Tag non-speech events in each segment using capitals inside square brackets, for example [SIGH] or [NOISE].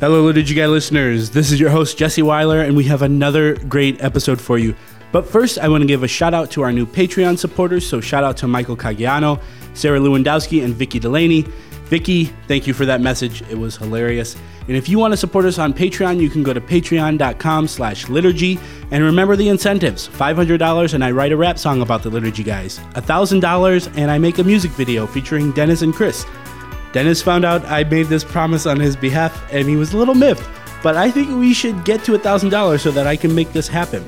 Hello, Liturgy Guy listeners. This is your host, Jesse Weiler, and we have another great episode for you. But first, I want to give a shout out to our new Patreon supporters. So, shout out to Michael Cagiano, Sarah Lewandowski, and Vicky Delaney. Vicky, thank you for that message. It was hilarious. And if you want to support us on Patreon, you can go to patreon.com slash liturgy. And remember the incentives $500 and I write a rap song about the liturgy guys, $1,000 and I make a music video featuring Dennis and Chris. Dennis found out I made this promise on his behalf and he was a little miffed, but I think we should get to $1,000 so that I can make this happen.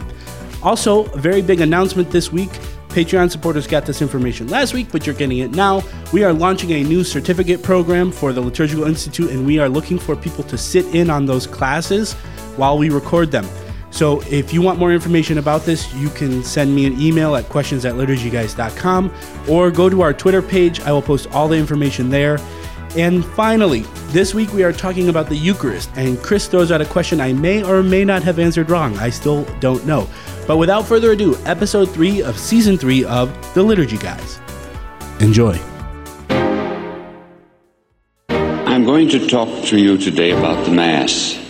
Also, a very big announcement this week. Patreon supporters got this information last week, but you're getting it now. We are launching a new certificate program for the Liturgical Institute, and we are looking for people to sit in on those classes while we record them. So if you want more information about this, you can send me an email at questions at liturgyguys.com or go to our Twitter page. I will post all the information there. And finally, this week we are talking about the Eucharist, and Chris throws out a question I may or may not have answered wrong. I still don't know. But without further ado, episode three of season three of The Liturgy Guys. Enjoy. I'm going to talk to you today about the Mass.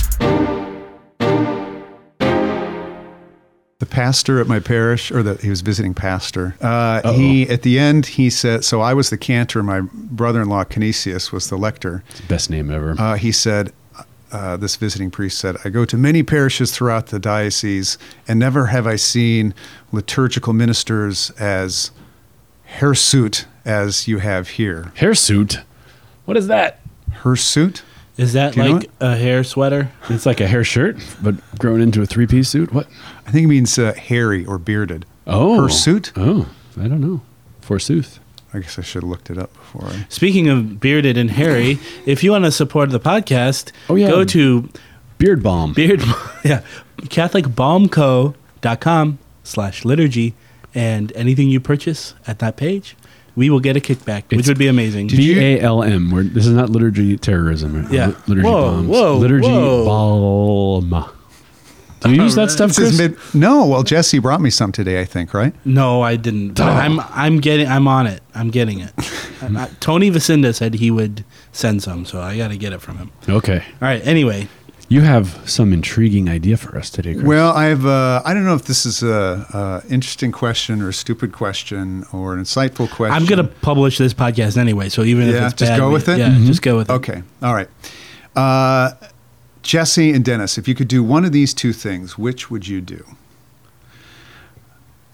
The pastor at my parish, or that he was visiting pastor. Uh, he at the end he said, "So I was the cantor. My brother-in-law Canisius was the lector." Best name ever. Uh, he said, uh, "This visiting priest said, I go to many parishes throughout the diocese, and never have I seen liturgical ministers as hirsute as you have here. Hairsuit. What is that? Hirsute? Is that Do you know like a hair sweater? It's like a hair shirt, but grown into a three piece suit. What? I think it means uh, hairy or bearded. Oh. hirsute. Oh, I don't know. Forsooth. I guess I should have looked it up before. I... Speaking of bearded and hairy, if you want to support the podcast, Oh, yeah. go to Beard balm. beard [LAUGHS] yeah catholicbalmco.com slash liturgy and anything you purchase at that page we will get a kickback which It's would be amazing B A L M. We're- This is not liturgy terrorism. Yeah. li- Liturgy Whoa, bombs. whoa, liturgy whoa. balm. Do you use that stuff, This is Chris? mid- no, well, Jesse brought me some today, I think, right? no i didn't but oh. i'm i'm getting i'm on it i'm getting it [LAUGHS] I'm not- tony vacinda said he would send some so i gotta get it from him okay. all right anyway You have some intriguing idea for us today, Chris. Well, I've uh, I don't know if this is a, a interesting question or a stupid question or an insightful question. i'm gonna publish this podcast anyway so even if Yeah, it's just bad, go we- with it? yeah Mm-hmm. just go with it Okay, all right. Uh, Jesse and Dennis, if you could do one of these two things, which would you do?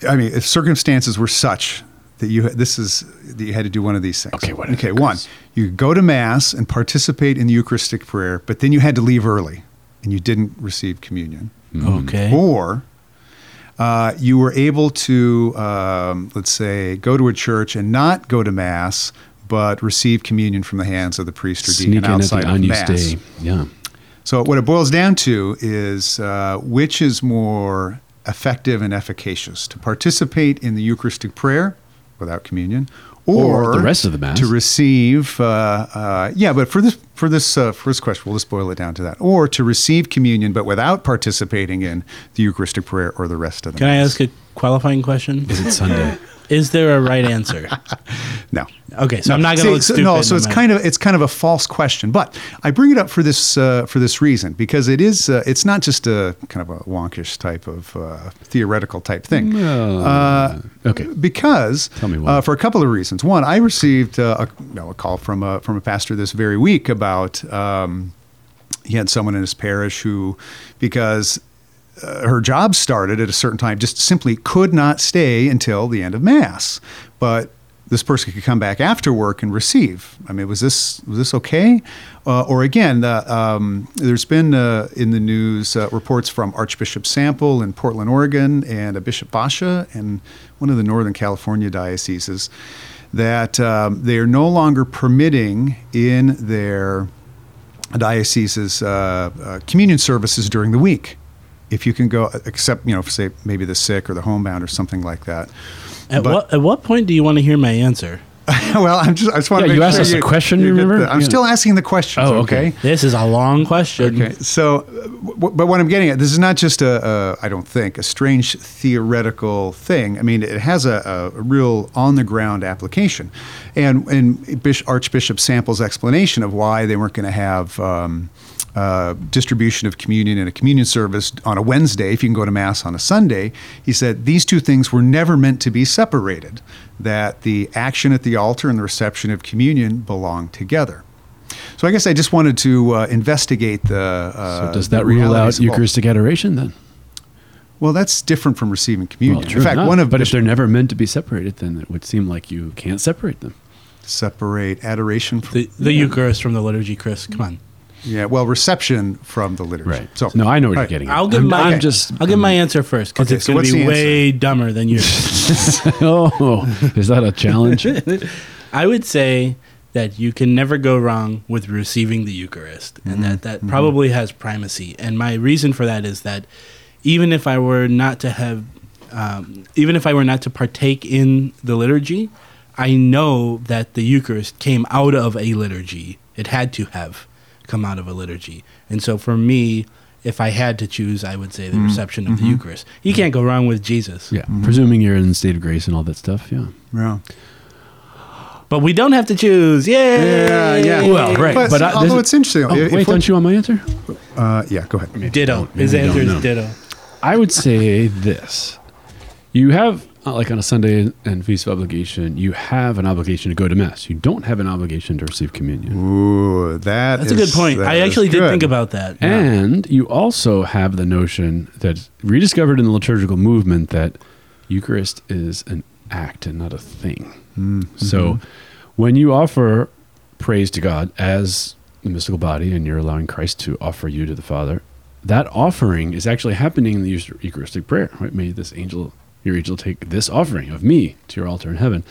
I mean, if circumstances were such that you this is that you had to do one of these things. Okay, what Okay, one, you go to mass and participate in the Eucharistic prayer, but then you had to leave early and you didn't receive communion. okay Or uh, you were able to, um, let's say, go to a church and not go to mass, but receive communion from the hands of the priest or Sneak deacon in at outside the of mass. Dei. Yeah. So what it boils down to is uh, which is more effective and efficacious to participate in the Eucharistic prayer without communion, or, Or the rest of the Mass. to receive. Uh, uh, yeah, but for this for this uh, first question, we'll just boil it down to that, or to receive communion but without participating in the Eucharistic prayer or the rest of the. can i ask a qualifying question Is it Sunday? [LAUGHS] is there a right answer [LAUGHS] No. okay so i'm not gonna See, look so- stupid no, so no it's matter- kind of it's kind of a false question, but I bring it up for this uh, for this reason because it is uh, it's not just a kind of a wonkish type of uh, theoretical type thing. Uh, okay. Because Tell me uh, for a couple of reasons. One, I received uh, a, you know, a call from a from a pastor this very week about um, he had someone in his parish who because uh, her job started at a certain time, just simply could not stay until the end of mass. But this person could come back after work and receive. I mean, was this was this okay? Uh, or again, uh, um, there's been uh, in the news uh, reports from Archbishop Sample in Portland, Oregon, and Bishop Vasa in one of the Northern California dioceses that um, they are no longer permitting in their dioceses uh, communion services during the week if you can go, except you know, say maybe the sick or the homebound or something like that. At But- what at what point do you want to hear my answer? [LAUGHS] well, I'm just I just want Yeah, to make you asked sure us a question, you remember? the- I'm Yeah. still asking the questions. Oh, okay. okay. This is a long question. Okay, so, uh, w- but what I'm getting at, this is not just a, a, I don't think, a strange theoretical thing. I mean, it has a, a real on the ground application, and and Archbishop Sample's explanation of why they weren't going to have. Um, uh, distribution of communion and a communion service on a Wednesday, if you can go to Mass on a Sunday, he said these two things were never meant to be separated, that the action at the altar and the reception of communion belong together. So I guess I just wanted to uh, investigate the. Uh, So does that rule out of Eucharistic adoration then? Well, that's different from receiving communion. Well, In fact, enough. one of but if they're never meant to be separated, then it would seem like you can't separate them. separate adoration from The, the Eucharist from the liturgy, Chris. Come on. Yeah, well, reception from the liturgy. So no, I know what all you're right. getting. At. I'll give I'm, my I'm just. I'll give my answer first because Okay, it's so going what's to be the answer? way dumber than yours. [LAUGHS] [LAUGHS] oh, is that a challenge? I would say that you can never go wrong with receiving the Eucharist, and that that probably has primacy. And my reason for that is that even if I were not to have, um, even if I were not to partake in the liturgy, I know that the Eucharist came out of a liturgy. It had to have come out of a liturgy, and so for me. If I had to choose, I would say the mm-hmm. reception of the mm-hmm. Eucharist. You can't go wrong with Jesus. yeah, mm-hmm. presuming you're in the state of grace and all that stuff. Yeah. Yeah. But we don't have to choose. Yay! Yeah, yeah. Well, right, But, but I- although this- it's interesting, Oh, if- wait, if don't you want my answer? Uh, yeah, go ahead. Ditto. Maybe His answer is ditto. I would say this: you have, like on a Sunday and feast of obligation, you have an obligation to go to mass. You don't have an obligation to receive communion. Ooh, that That's a good point. I actually did good. think about that. And you also have the notion that rediscovered in the liturgical movement that Eucharist is an act and not a thing. Mm, so mm-hmm. when you offer praise to God as the mystical body and you're allowing Christ to offer you to the Father, that offering is actually happening in the Eucharistic prayer. Right? May this angel, your angel, take this offering of me to your altar in heaven.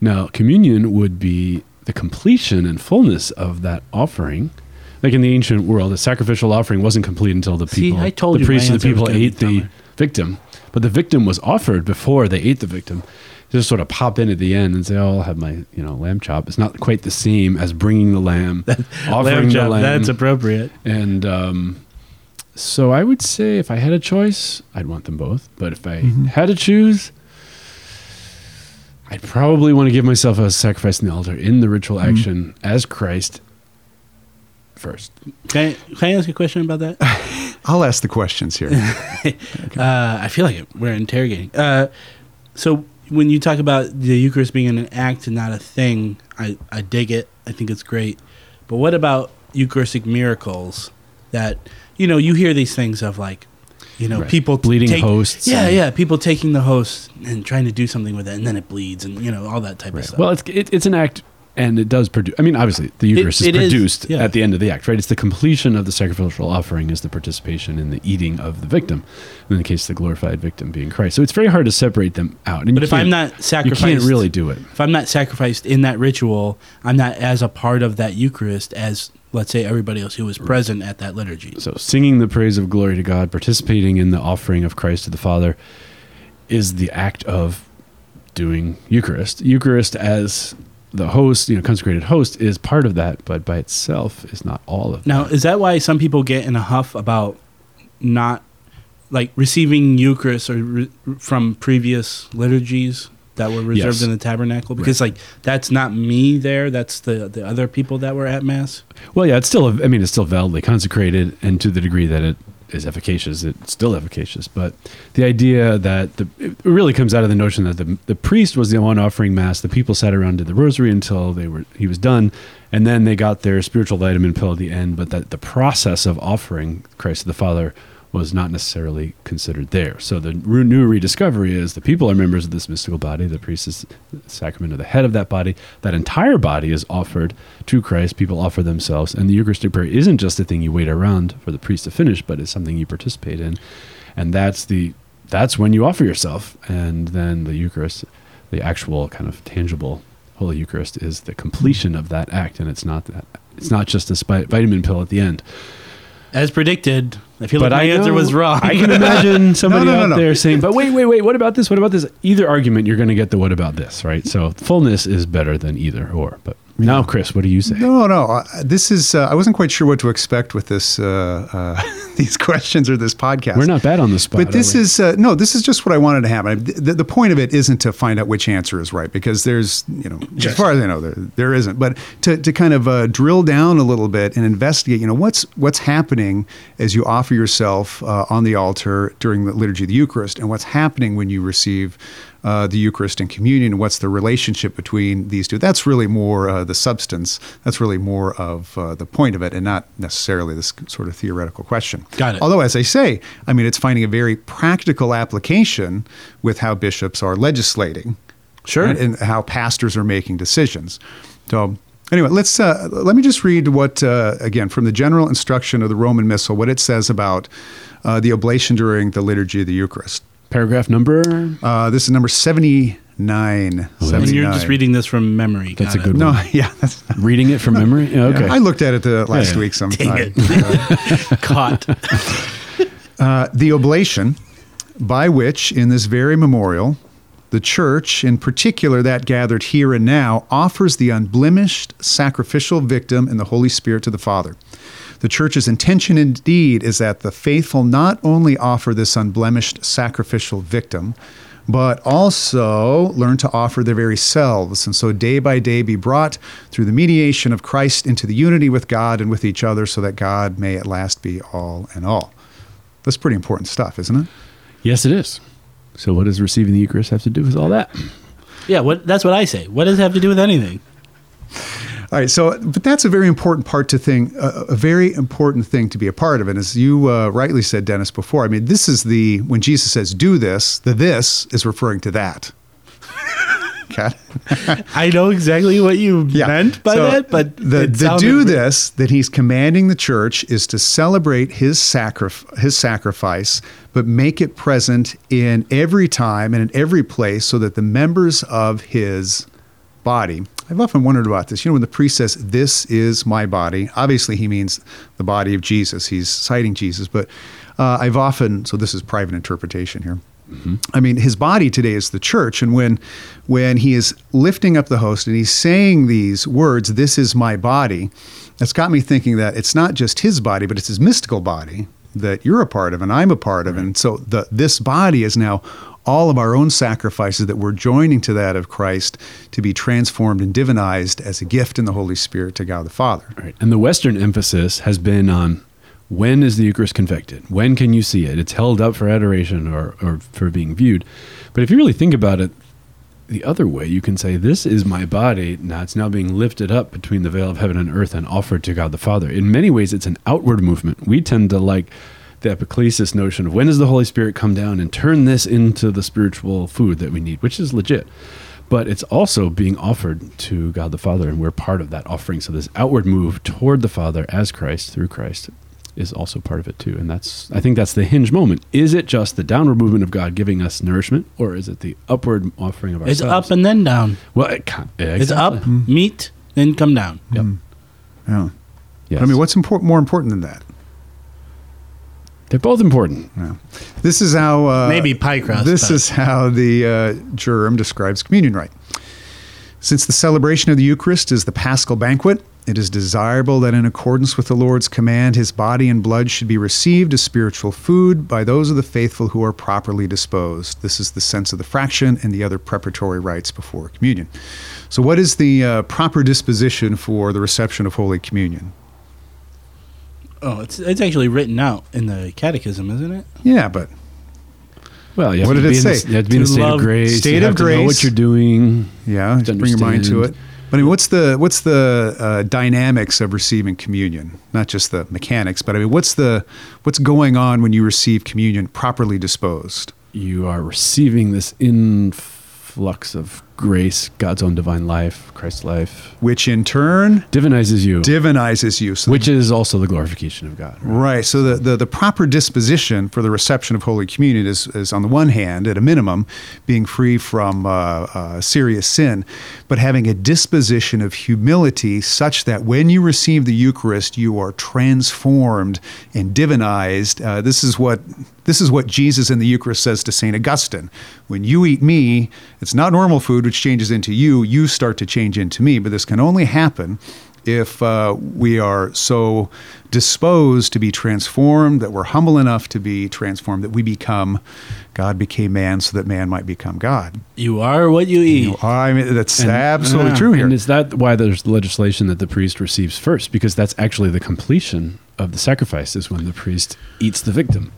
Now, communion would be the completion and fullness of that offering. Like in the ancient world, a sacrificial offering wasn't complete until the See, people, I told the priests and the people ate the victim, but the victim was offered before they ate the victim. Just sort of pop in at the end and say, "Oh, I'll have my you know lamb chop." It's not quite the same as bringing the lamb, [LAUGHS] offering Lamb the lamb. That's appropriate. and um, so I would say, if I had a choice, I'd want them both. But if I Mm-hmm. had to choose, I'd probably want to give myself a sacrifice in the altar in the ritual Mm-hmm. action as Christ first. Can I, can I ask a question about that? [LAUGHS] I'll ask the questions here. [LAUGHS] Uh, I feel like it, we're interrogating. Uh, so when you talk about the Eucharist being an act and not a thing, I, I dig it. I think it's great. But what about Eucharistic miracles that, you know, you hear these things of like, you know, Right. people Bleeding take- hosts Yeah, yeah. People taking the host and trying to do something with it, and then it bleeds, and you know all that type of stuff. Well, it's it, it's an act, and it does produce. I mean, obviously, the Eucharist it is is, produced yeah. at the end of the act, right? It's the completion of the sacrificial offering is the participation in the eating of the victim. In the case of the glorified victim being Christ, so it's very hard to separate them out. And But if I'm not you can't really do it. if I'm not sacrificed in that ritual, I'm not as a part of that Eucharist as, let's say, everybody else who was present at that liturgy. So, singing the praise of glory to God, participating in the offering of Christ to the Father, is the act of doing Eucharist. Eucharist as the host, you know, consecrated host, is part of that, but by itself is not all of it. Now, that. is that why some people get in a huff about not like receiving Eucharist or re- from previous liturgies that were reserved Yes. in the tabernacle? Because like that's not me there. That's the the other people that were at mass. Well, yeah, it's still, I mean, it's still validly consecrated, and to the degree that it is efficacious, it's still efficacious. But the idea that the, it really comes out of the notion that the, the priest was the one offering mass, the people sat around did the rosary until they were he was done, and then they got their spiritual vitamin pill at the end. But that the process of offering Christ to the Father was not necessarily considered there. So the new rediscovery is the people are members of this mystical body. The priest is the sacrament of the head of that body. That entire body is offered to Christ. People offer themselves, and the Eucharistic prayer isn't just a thing you wait around for the priest to finish, but it's something you participate in, and that's the that's when you offer yourself, and then the Eucharist, the actual kind of tangible Holy Eucharist, is the completion of that act, and it's not that it's not just a vitamin pill at the end. As predicted, I feel But like my I answer know- was wrong. I can imagine [LAUGHS] somebody no, no, out no. there saying, "But wait, wait, wait. What about this? What about this?" Either argument, you're going to get the "what about this?" Right. So fullness is better than either or. But now, Chris, what do you say? No, no. uh, This is. Uh, I wasn't quite sure what to expect with this. Uh, uh, [LAUGHS] these questions or this podcast. We're not bad on the spot. But this is uh, no. This is just what I wanted to happen. The, the point of it isn't to find out which answer is right because there's, you know, as far as I know, there there isn't. But to, to kind of uh, drill down a little bit and investigate, you know, what's what's happening as you offer yourself uh, on the altar during the liturgy of the Eucharist, and what's happening when you receive. Uh, the Eucharist and communion, what's the relationship between these two? That's really more uh, the substance. That's really more of uh, the point of it, and not necessarily this sort of theoretical question. Got it. Although, as I say, I mean, it's finding a very practical application with how bishops are legislating, Sure. and, and how pastors are making decisions. So, anyway, let's uh, let me just read what uh, again from the general instruction of the Roman Missal, what it says about uh, the oblation during the liturgy of the Eucharist. Paragraph number. Uh, this is number seventy nine. and you're just reading this from memory. That's a good it. No, [LAUGHS] yeah, that's. Reading it from [LAUGHS] memory. Yeah, okay. I looked at it the last yeah. week sometime. [LAUGHS] Caught. Uh, the oblation, by which, in this very memorial, the church, in particular that gathered here and now, offers the unblemished sacrificial victim in the Holy Spirit to the Father. The church's intention indeed is that the faithful not only offer this unblemished sacrificial victim, but also learn to offer their very selves, and so day by day be brought through the mediation of Christ into the unity with God and with each other, so that God may at last be all in all. That's pretty important stuff, isn't it? yes, it is. So, what does receiving the Eucharist have to do with all that? Yeah, what? That's what I say. What does it have to do with anything? All right, so but that's a very important part to think, uh, a very important thing to be a part of. And as you uh, rightly said, Dennis, before, I mean, this is the when Jesus says "do this," the "this" is referring to that. [LAUGHS] Okay. [LAUGHS] I know exactly what you Yeah. meant by So that, but the, the do re- this that he's commanding the church is to celebrate his sacrif- his sacrifice, but make it present in every time and in every place, so that the members of his body. I've often wondered about this. You know, when the priest says, "This is my body," obviously he means the body of Jesus. He's citing Jesus, but uh, I've often so this is private interpretation here. I mean, his body today is the church, and when when he is lifting up the host and he's saying these words, "This is my body," that's got me thinking that it's not just his body, but it's his mystical body that you're a part of and I'm a part of, and so the this body is now all of our own sacrifices that we're joining to that of Christ to be transformed and divinized as a gift in the Holy Spirit to God the Father. Right. And the Western emphasis has been on when is the Eucharist confected? When can you see it? It's held up for adoration or, or for being viewed. But if you really think about it the other way, you can say, This is my body. Now it's now being lifted up between the veil of heaven and earth and offered to God the Father. In many ways, it's an outward movement. We tend to like the epiclesis notion of when does the Holy Spirit come down and turn this into the spiritual food that we need, which is legit. But it's also being offered to God the Father, and we're part of that offering. So this outward move toward the Father as Christ through Christ is also part of it too. And that's I think that's the hinge moment. Is it just the downward movement of God giving us nourishment, or is it the upward offering of our? It's up and then down. well, it can't, yeah, It's up, exactly. meet, then come down. Yep. Yeah. Yes. I mean, what's important, more important than that? They're both important. This is how uh, Maybe pie crust, This but- is how the uh, GIRM describes communion rite. Since the celebration of the Eucharist is the Paschal banquet, it is desirable that, in accordance with the Lord's command, His body and blood should be received as spiritual food by those of the faithful who are properly disposed. This is the sense of the fraction and the other preparatory rites before communion. So, what is the uh, proper disposition for the reception of Holy Communion? Oh, it's it's actually written out in the catechism, isn't it? Yeah, but Well, you have What to did be it in the- say? you have to be in To the state of grace. State you of have to know what you're doing. Yeah, To just bring your mind to it. But I mean, what's the what's the uh, dynamics of receiving communion? Not just the mechanics, but I mean, what's the what's going on when you receive communion properly disposed? You are receiving this influx of grace, God's own divine life, Christ's life, which in turn divinizes you, divinizes you. So which is also the glorification of God. Right. So the, the, the proper disposition for the reception of Holy Communion is, is, on the one hand, at a minimum, being free from uh, uh, serious sin, but having a disposition of humility such that when you receive the Eucharist, you are transformed and divinized. Uh, this is what this is what Jesus in the Eucharist says to St. Augustine. When you eat me, it's not normal food which changes into you, you start to change into me. But this can only happen if uh, we are so disposed to be transformed, that we're humble enough to be transformed, that we become, God became man so that man might become God. You are what you eat. You know, I mean, that's and, absolutely uh, true here. And is that why there's legislation that the priest receives first? Because that's actually the completion of the sacrifice, is when the priest eats the victim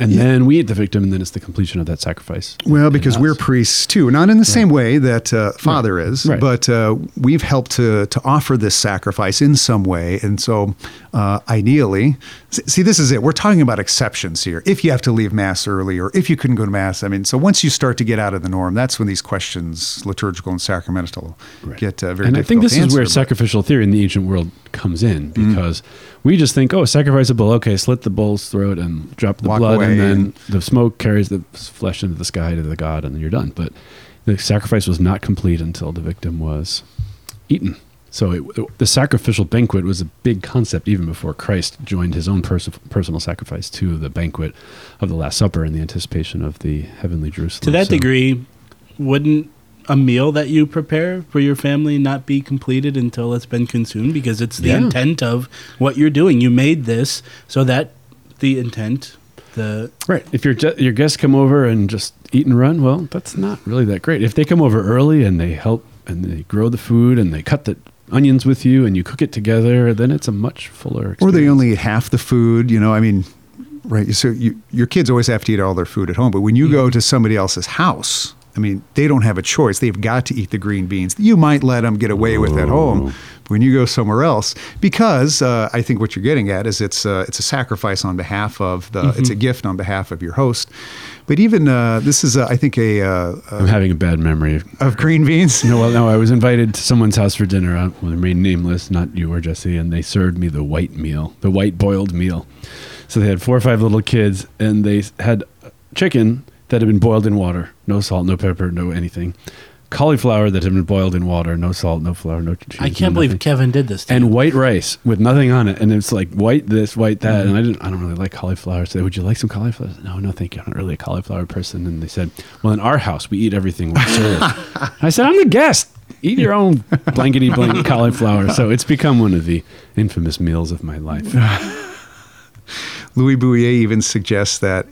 and yeah. then we eat the victim, and then it's the completion of that sacrifice. Well, because we're priests too, not in the right. same way that uh, Father right. is, right. but uh, we've helped to to offer this sacrifice in some way, and so uh, ideally, see, this is it. We're talking about exceptions here. If you have to leave Mass early, or if you couldn't go to Mass, I mean, so once you start to get out of the norm, that's when these questions, liturgical and sacramental, get uh, very. And I think this is where sacrificial theory in the ancient world comes in mm. because. Mm we just think, oh, sacrifice a bull. Okay, slit the bull's throat and drop the Walk blood, and then the smoke carries the flesh into the sky to the god, and then you're done. But the sacrifice was not complete until the victim was eaten. So it, the sacrificial banquet was a big concept even before Christ joined his own pers- personal sacrifice to the banquet of the Last Supper in the anticipation of the heavenly Jerusalem. To that so, degree, wouldn't a meal that you prepare for your family not be completed until it's been consumed because it's the yeah. intent of what you're doing. You made this so that the intent the right. If your your guests come over and just eat and run, well, that's not really that great. If they come over early and they help and they grow the food and they cut the onions with you and you cook it together, then it's a much fuller. Experience. Or they only eat half the food. You know, I mean, right. So you, your kids always have to eat all their food at home, but when you mm-hmm. go to somebody else's house I mean, they don't have a choice. They've got to eat the green beans. You might let them get away with at home when you go somewhere else, because uh, I think what you're getting at is it's uh, it's a sacrifice on behalf of the. Mm-hmm. It's a gift on behalf of your host. But even uh, this is, I think, a. am having a bad memory of, of green beans. no, well, no. I was invited to someone's house for dinner. Uh, well, they remain nameless, not you or Jesse, and they served me the white meal, the white boiled meal. So they had four or five little kids, and they had chicken that had been boiled in water, no salt, no pepper, no anything. Cauliflower that had been boiled in water, no salt, no flour, no cheese. I can't no believe Kevin did this. and you. white rice with nothing on it, and it's like white this, white that. Mm-hmm. And I didn't, I don't really like cauliflower. So, would you like some cauliflower? Said, no, no, thank you. I'm not really a cauliflower person. And they said, well, in our house, we eat everything we serve. [LAUGHS] I said, I'm the guest. Eat your own blankety blank cauliflower. So it's become one of the infamous meals of my life. [LAUGHS] Louis Bouyer even suggests that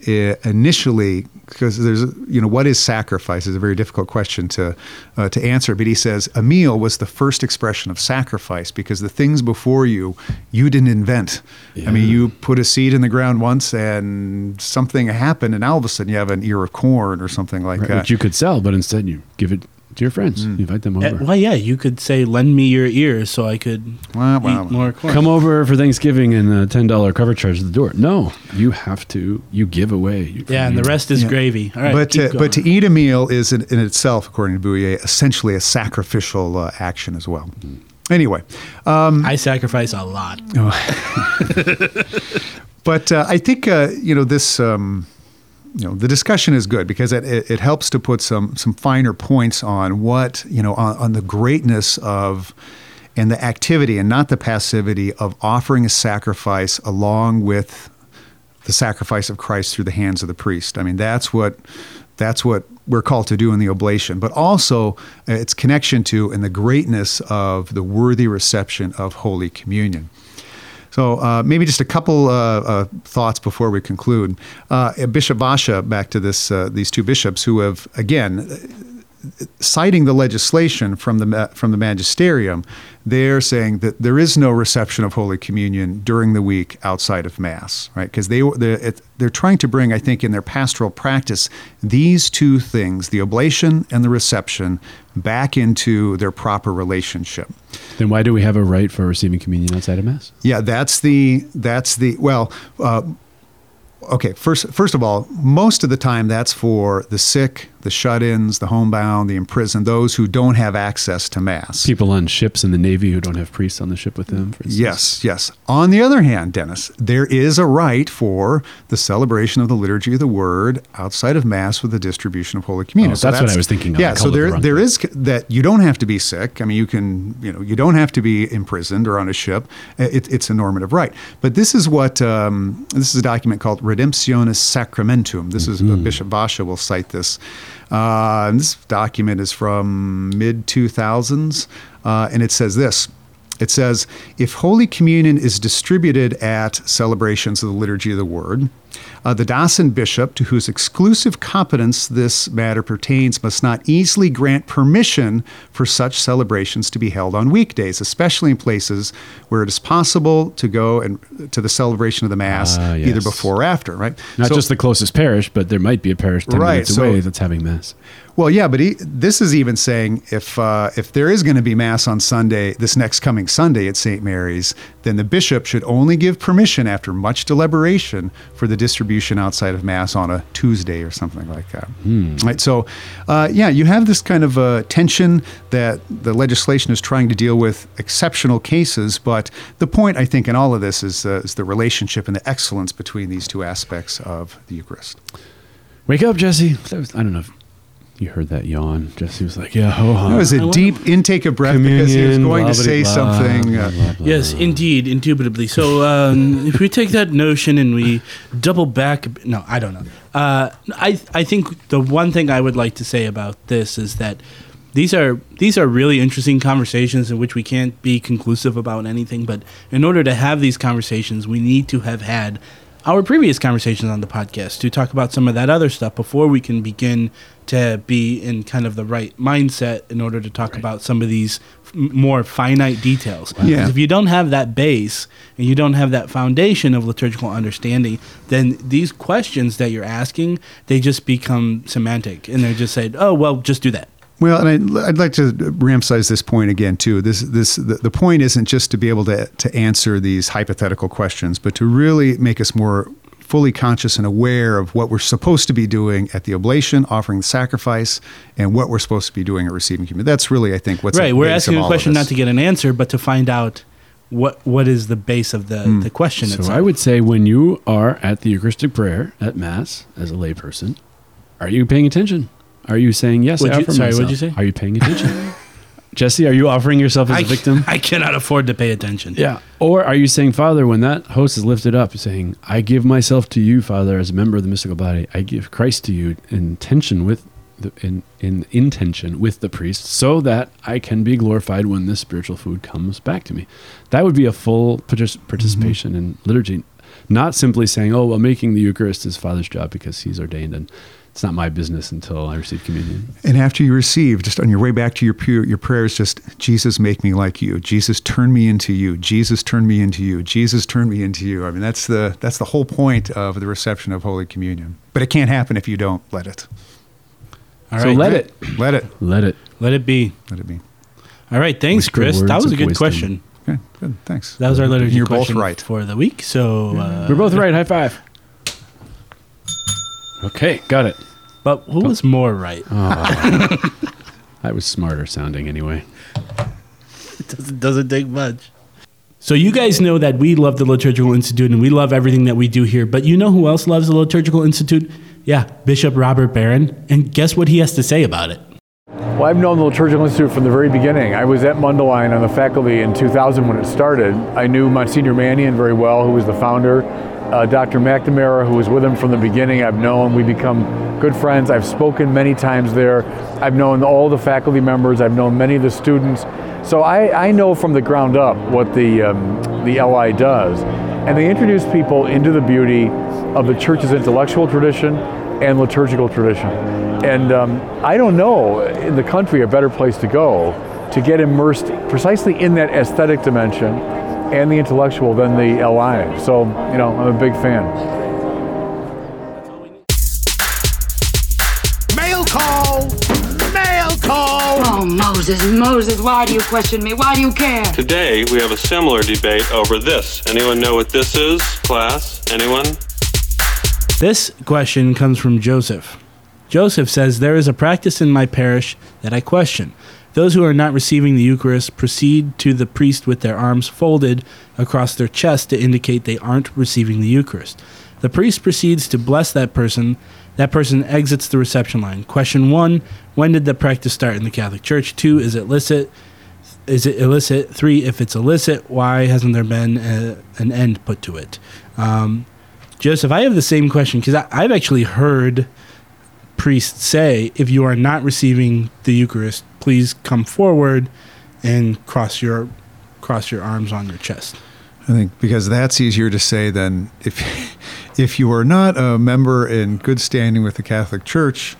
initially, because there's, you know, what is sacrifice is a very difficult question to uh, to answer. But he says a meal was the first expression of sacrifice because the things before you, you didn't invent. Yeah. I mean, you put a seed in the ground once and something happened, and all of a sudden you have an ear of corn or something like right, that. Which you could sell, but instead you give it to your friends. Mm. Invite them over. Uh, well, yeah, you could say, "Lend me your ears so I could well, well, eat more corn." Come over for Thanksgiving and a ten dollar cover charge at the door. No, you have to. You give away. Yeah, and the rest is yeah. gravy. All right, but to, but to eat a meal is in, in, itself, according to Bouyer, essentially a sacrificial uh, action as well. Mm. Anyway, um, I sacrifice a lot. [LAUGHS] but uh, I think uh, you know this. Um, you know the discussion is good because it, it, it, helps to put some some finer points on what you know on, on, the greatness of and the activity and not the passivity of offering a sacrifice along with the sacrifice of Christ through the hands of the priest. I mean that's what that's what we're called to do in the oblation, but also uh, its connection to and the greatness of the worthy reception of Holy Communion. So uh, maybe just a couple uh, uh, thoughts before we conclude. Uh, Bishop Vasa, back to this, uh, these two bishops who have again citing the legislation from the from the magisterium, they're saying that there is no reception of Holy Communion during the week outside of Mass, right? Because they they're, they're trying to bring, I think, in their pastoral practice, these two things, the oblation and the reception, back into their proper relationship. Then why do we have a right for receiving communion outside of Mass? Yeah, that's the that's the well. Uh, okay, first first of all, most of the time that's for the sick, the shut-ins, the homebound, the imprisoned, those who don't have access to mass. People on ships in the Navy who don't have priests on the ship with them, for instance. Yes, yes. On the other hand, Dennis, there is a right for the celebration of the liturgy of the word outside of Mass with the distribution of Holy Communion. Oh, that's what I was thinking of. Yeah, so it the there there is that you don't have to be sick. I mean, you can you know you don't have to be imprisoned or on a ship. It, it's a normative right. But this is what um, this is a document called Redemptionis Sacramentum. This is Mm-hmm. Bishop Vasa will cite this. Uh, this document is from mid two thousands, uh, and it says this. It says, if Holy Communion is distributed at celebrations of the Liturgy of the Word, uh, the diocesan bishop, to whose exclusive competence this matter pertains, must not easily grant permission for such celebrations to be held on weekdays, especially in places where it is possible to go and to the celebration of the Mass Ah, either before or after, right? Not So- just the closest parish, but there might be a parish 10 Right, minutes so- away that's having Mass. Well, yeah, but he, this is even saying if uh, if there is going to be mass on Sunday, this next coming Sunday at St. Mary's, then the bishop should only give permission after much deliberation for the distribution outside of mass on a Tuesday or something like that. Right. So, uh, yeah, you have this kind of uh, tension that the legislation is trying to deal with exceptional cases, but the point I think in all of this is uh, is the relationship and the excellence between these two aspects of the Eucharist. Wake up, Jesse. I don't know you heard that yawn. Jesse was like, yeah, ho hum. That was a deep intake of breath because he was Communion, going to say blah, something. blah, uh, blah, blah. Yes, indeed, indubitably. So um, if we take that notion and we double back, no, I don't know. Uh, I I think the one thing I would like to say about this is that these are these are really interesting conversations in which we can't be conclusive about anything. But in order to have these conversations, we need to have had our previous conversations on the podcast to talk about some of that other stuff before we can begin to be in kind of the right mindset in order to talk about some of these f- more finite details. Yeah. 'Cause If you don't have that base and you don't have that foundation of liturgical understanding, then these questions that you're asking, they just become semantic and they're just said, "Oh, well, just do that." Well, and I'd, I'd like to reemphasize this point again too. This this the, the point isn't just to be able to to answer these hypothetical questions, but to really make us more fully conscious and aware of what we're supposed to be doing at the oblation, offering the sacrifice, and what we're supposed to be doing at receiving communion. That's really, I think, what's at right. We're asking a question not to get an answer, but to find out what what is the base of the, Hmm. the question So itself. I would say when you are at the Eucharistic prayer at Mass as a layperson, are you paying attention? Are you saying yes? I you- offer sorry, what'd you say? Are you paying attention? [LAUGHS] Jesse, are you offering yourself as I, a victim? I cannot afford to pay attention. Yeah. Or are you saying, Father, when that host is lifted up, saying, I give myself to you, Father, as a member of the mystical body. I give Christ to you in tension with the in, in intention with the priest, so that I can be glorified when this spiritual food comes back to me. That would be a full partic- mm-hmm. participation in liturgy, not simply saying, "Oh, well, making the Eucharist is Father's job because He's ordained, and it's not my business until I receive communion." And after you receive, just on your way back to your pu- your prayers, just Jesus, make me like you. Jesus, turn me into you. Jesus, turn me into you. Jesus, turn me into you. I mean, that's the that's the whole point of the reception of Holy Communion. But it can't happen if you don't let it. All so right. let it, Let it. let it. Let it be. Let it be. All right. Thanks, With Chris. That was a good wisdom. question. Okay, good. Thanks. That was our liturgy You're both question right. for the week. So, uh, We're both right. High five. Okay, got it. but who was more right? Ah. [LAUGHS] I was smarter sounding anyway. It doesn't, doesn't take much. So you guys know that we love the Liturgical Institute and we love everything that we do here. But you know who else loves the Liturgical Institute? Yeah, Bishop Robert Barron. And guess what he has to say about it? Well, I've known the Liturgical Institute from the very beginning. I was at Mundelein on the faculty in 2000 when it started. I knew Monsignor Mannion very well, who was the founder. Uh, Dr. McNamara, who was with him from the beginning, I've known. We become good friends. I've spoken many times there. I've known all the faculty members. I've known many of the students. So I, I know from the ground up what the, um, the LI does. And they introduce people into the beauty of the church's intellectual tradition and liturgical tradition. And um, I don't know in the country a better place to go to get immersed precisely in that aesthetic dimension and the intellectual than the LI. So, you know, I'm a big fan. Mail call! Mail call! Oh, Moses, Moses, why do you question me? Why do you care? Today, we have a similar debate over this. Anyone know what this is, class? Anyone? This question comes from Joseph. Joseph says, There is a practice in my parish that I question. Those who are not receiving the Eucharist proceed to the priest with their arms folded across their chest to indicate they aren't receiving the Eucharist. The priest proceeds to bless that person. That person exits the reception line. Question one When did the practice start in the Catholic Church? Two Is it illicit? Is it illicit? Three If it's illicit, why hasn't there been a, an end put to it? Um, Joseph, I have the same question because I've actually heard priests say, if you are not receiving the Eucharist, please come forward and cross your cross your arms on your chest. I think because that's easier to say than if [LAUGHS] if you are not a member in good standing with the Catholic Church,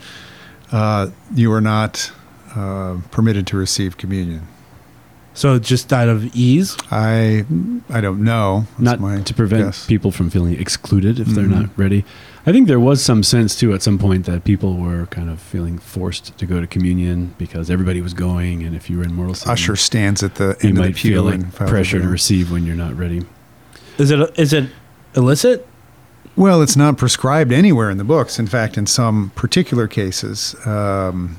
uh, you are not uh, permitted to receive communion. So just out of ease, I I don't know. That's not to prevent guess. people from feeling excluded if they're Mhm. not ready. I think there was some sense too at some point that people were kind of feeling forced to go to communion because everybody was going, and if you were in mortal sin, Usher stands at the you end of the might pew feel and like pressure to receive when you're not ready. is it is it illicit? Well, it's not prescribed anywhere in the books. In fact, in some particular cases, um,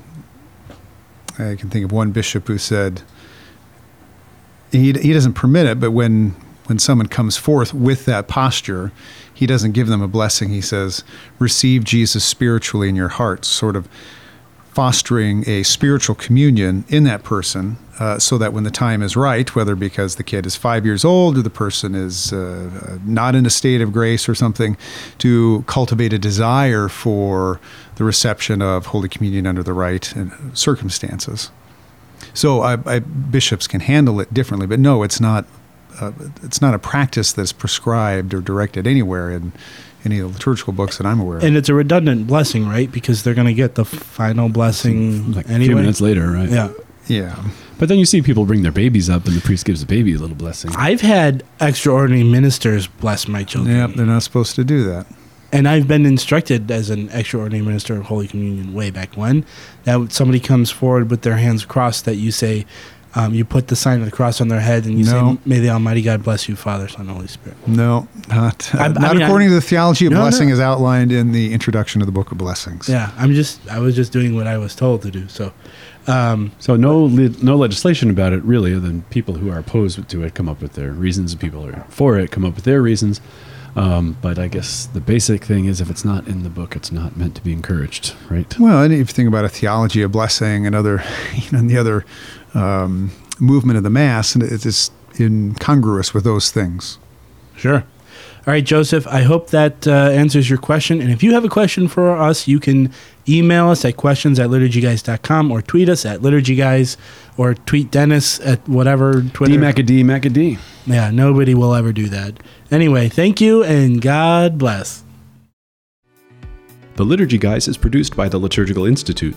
I can think of one bishop who said he, he doesn't permit it, but when when someone comes forth with that posture, he doesn't give them a blessing. He says, "Receive Jesus spiritually in your hearts," sort of fostering a spiritual communion in that person, uh, so that when the time is right, whether because the kid is five years old or the person is uh, not in a state of grace or something, to cultivate a desire for the reception of Holy Communion under the right circumstances. So I, I, bishops can handle it differently, but no, it's not. Uh, it's not a practice that's prescribed or directed anywhere in any of the liturgical books that I'm aware of. And it's a redundant blessing, right? Because they're going to get the final blessing Like anyway. a few minutes later, right? Yeah. Yeah. But then you see people bring their babies up, and the priest gives the baby a little blessing. I've had extraordinary ministers bless my children. Yeah, they're not supposed to do that. And I've been instructed as an extraordinary minister of Holy Communion way back when that somebody comes forward with their hands crossed, that you say, um, you put the sign of the cross on their head and you No. say, May the Almighty God bless you, Father, Son, Holy Spirit. No, not I- I not mean, according I- to the theology of No, blessing no. as outlined in the introduction to the Book of Blessings. Yeah, I'm just, I was just doing what I was told to do. So, um, So no le- no legislation about it really, other than people who are opposed to it come up with their reasons, and people who are for it come up with their reasons. Um, but I guess the basic thing is, if it's not in the book, it's not meant to be encouraged, right? Well, and if you think about a theology of blessing and other, [LAUGHS] you know, and the other um, movement of the Mass, and it's incongruous with those things. Sure. All right, Joseph, I hope that uh, answers your question. And if you have a question for us, you can email us at questions at liturgyguys.com or tweet us at liturgyguys or tweet Dennis at whatever Twitter. D Macadee Macadee. Yeah, nobody will ever do that. Anyway, thank you and God bless. The Liturgy Guys is produced by the Liturgical Institute.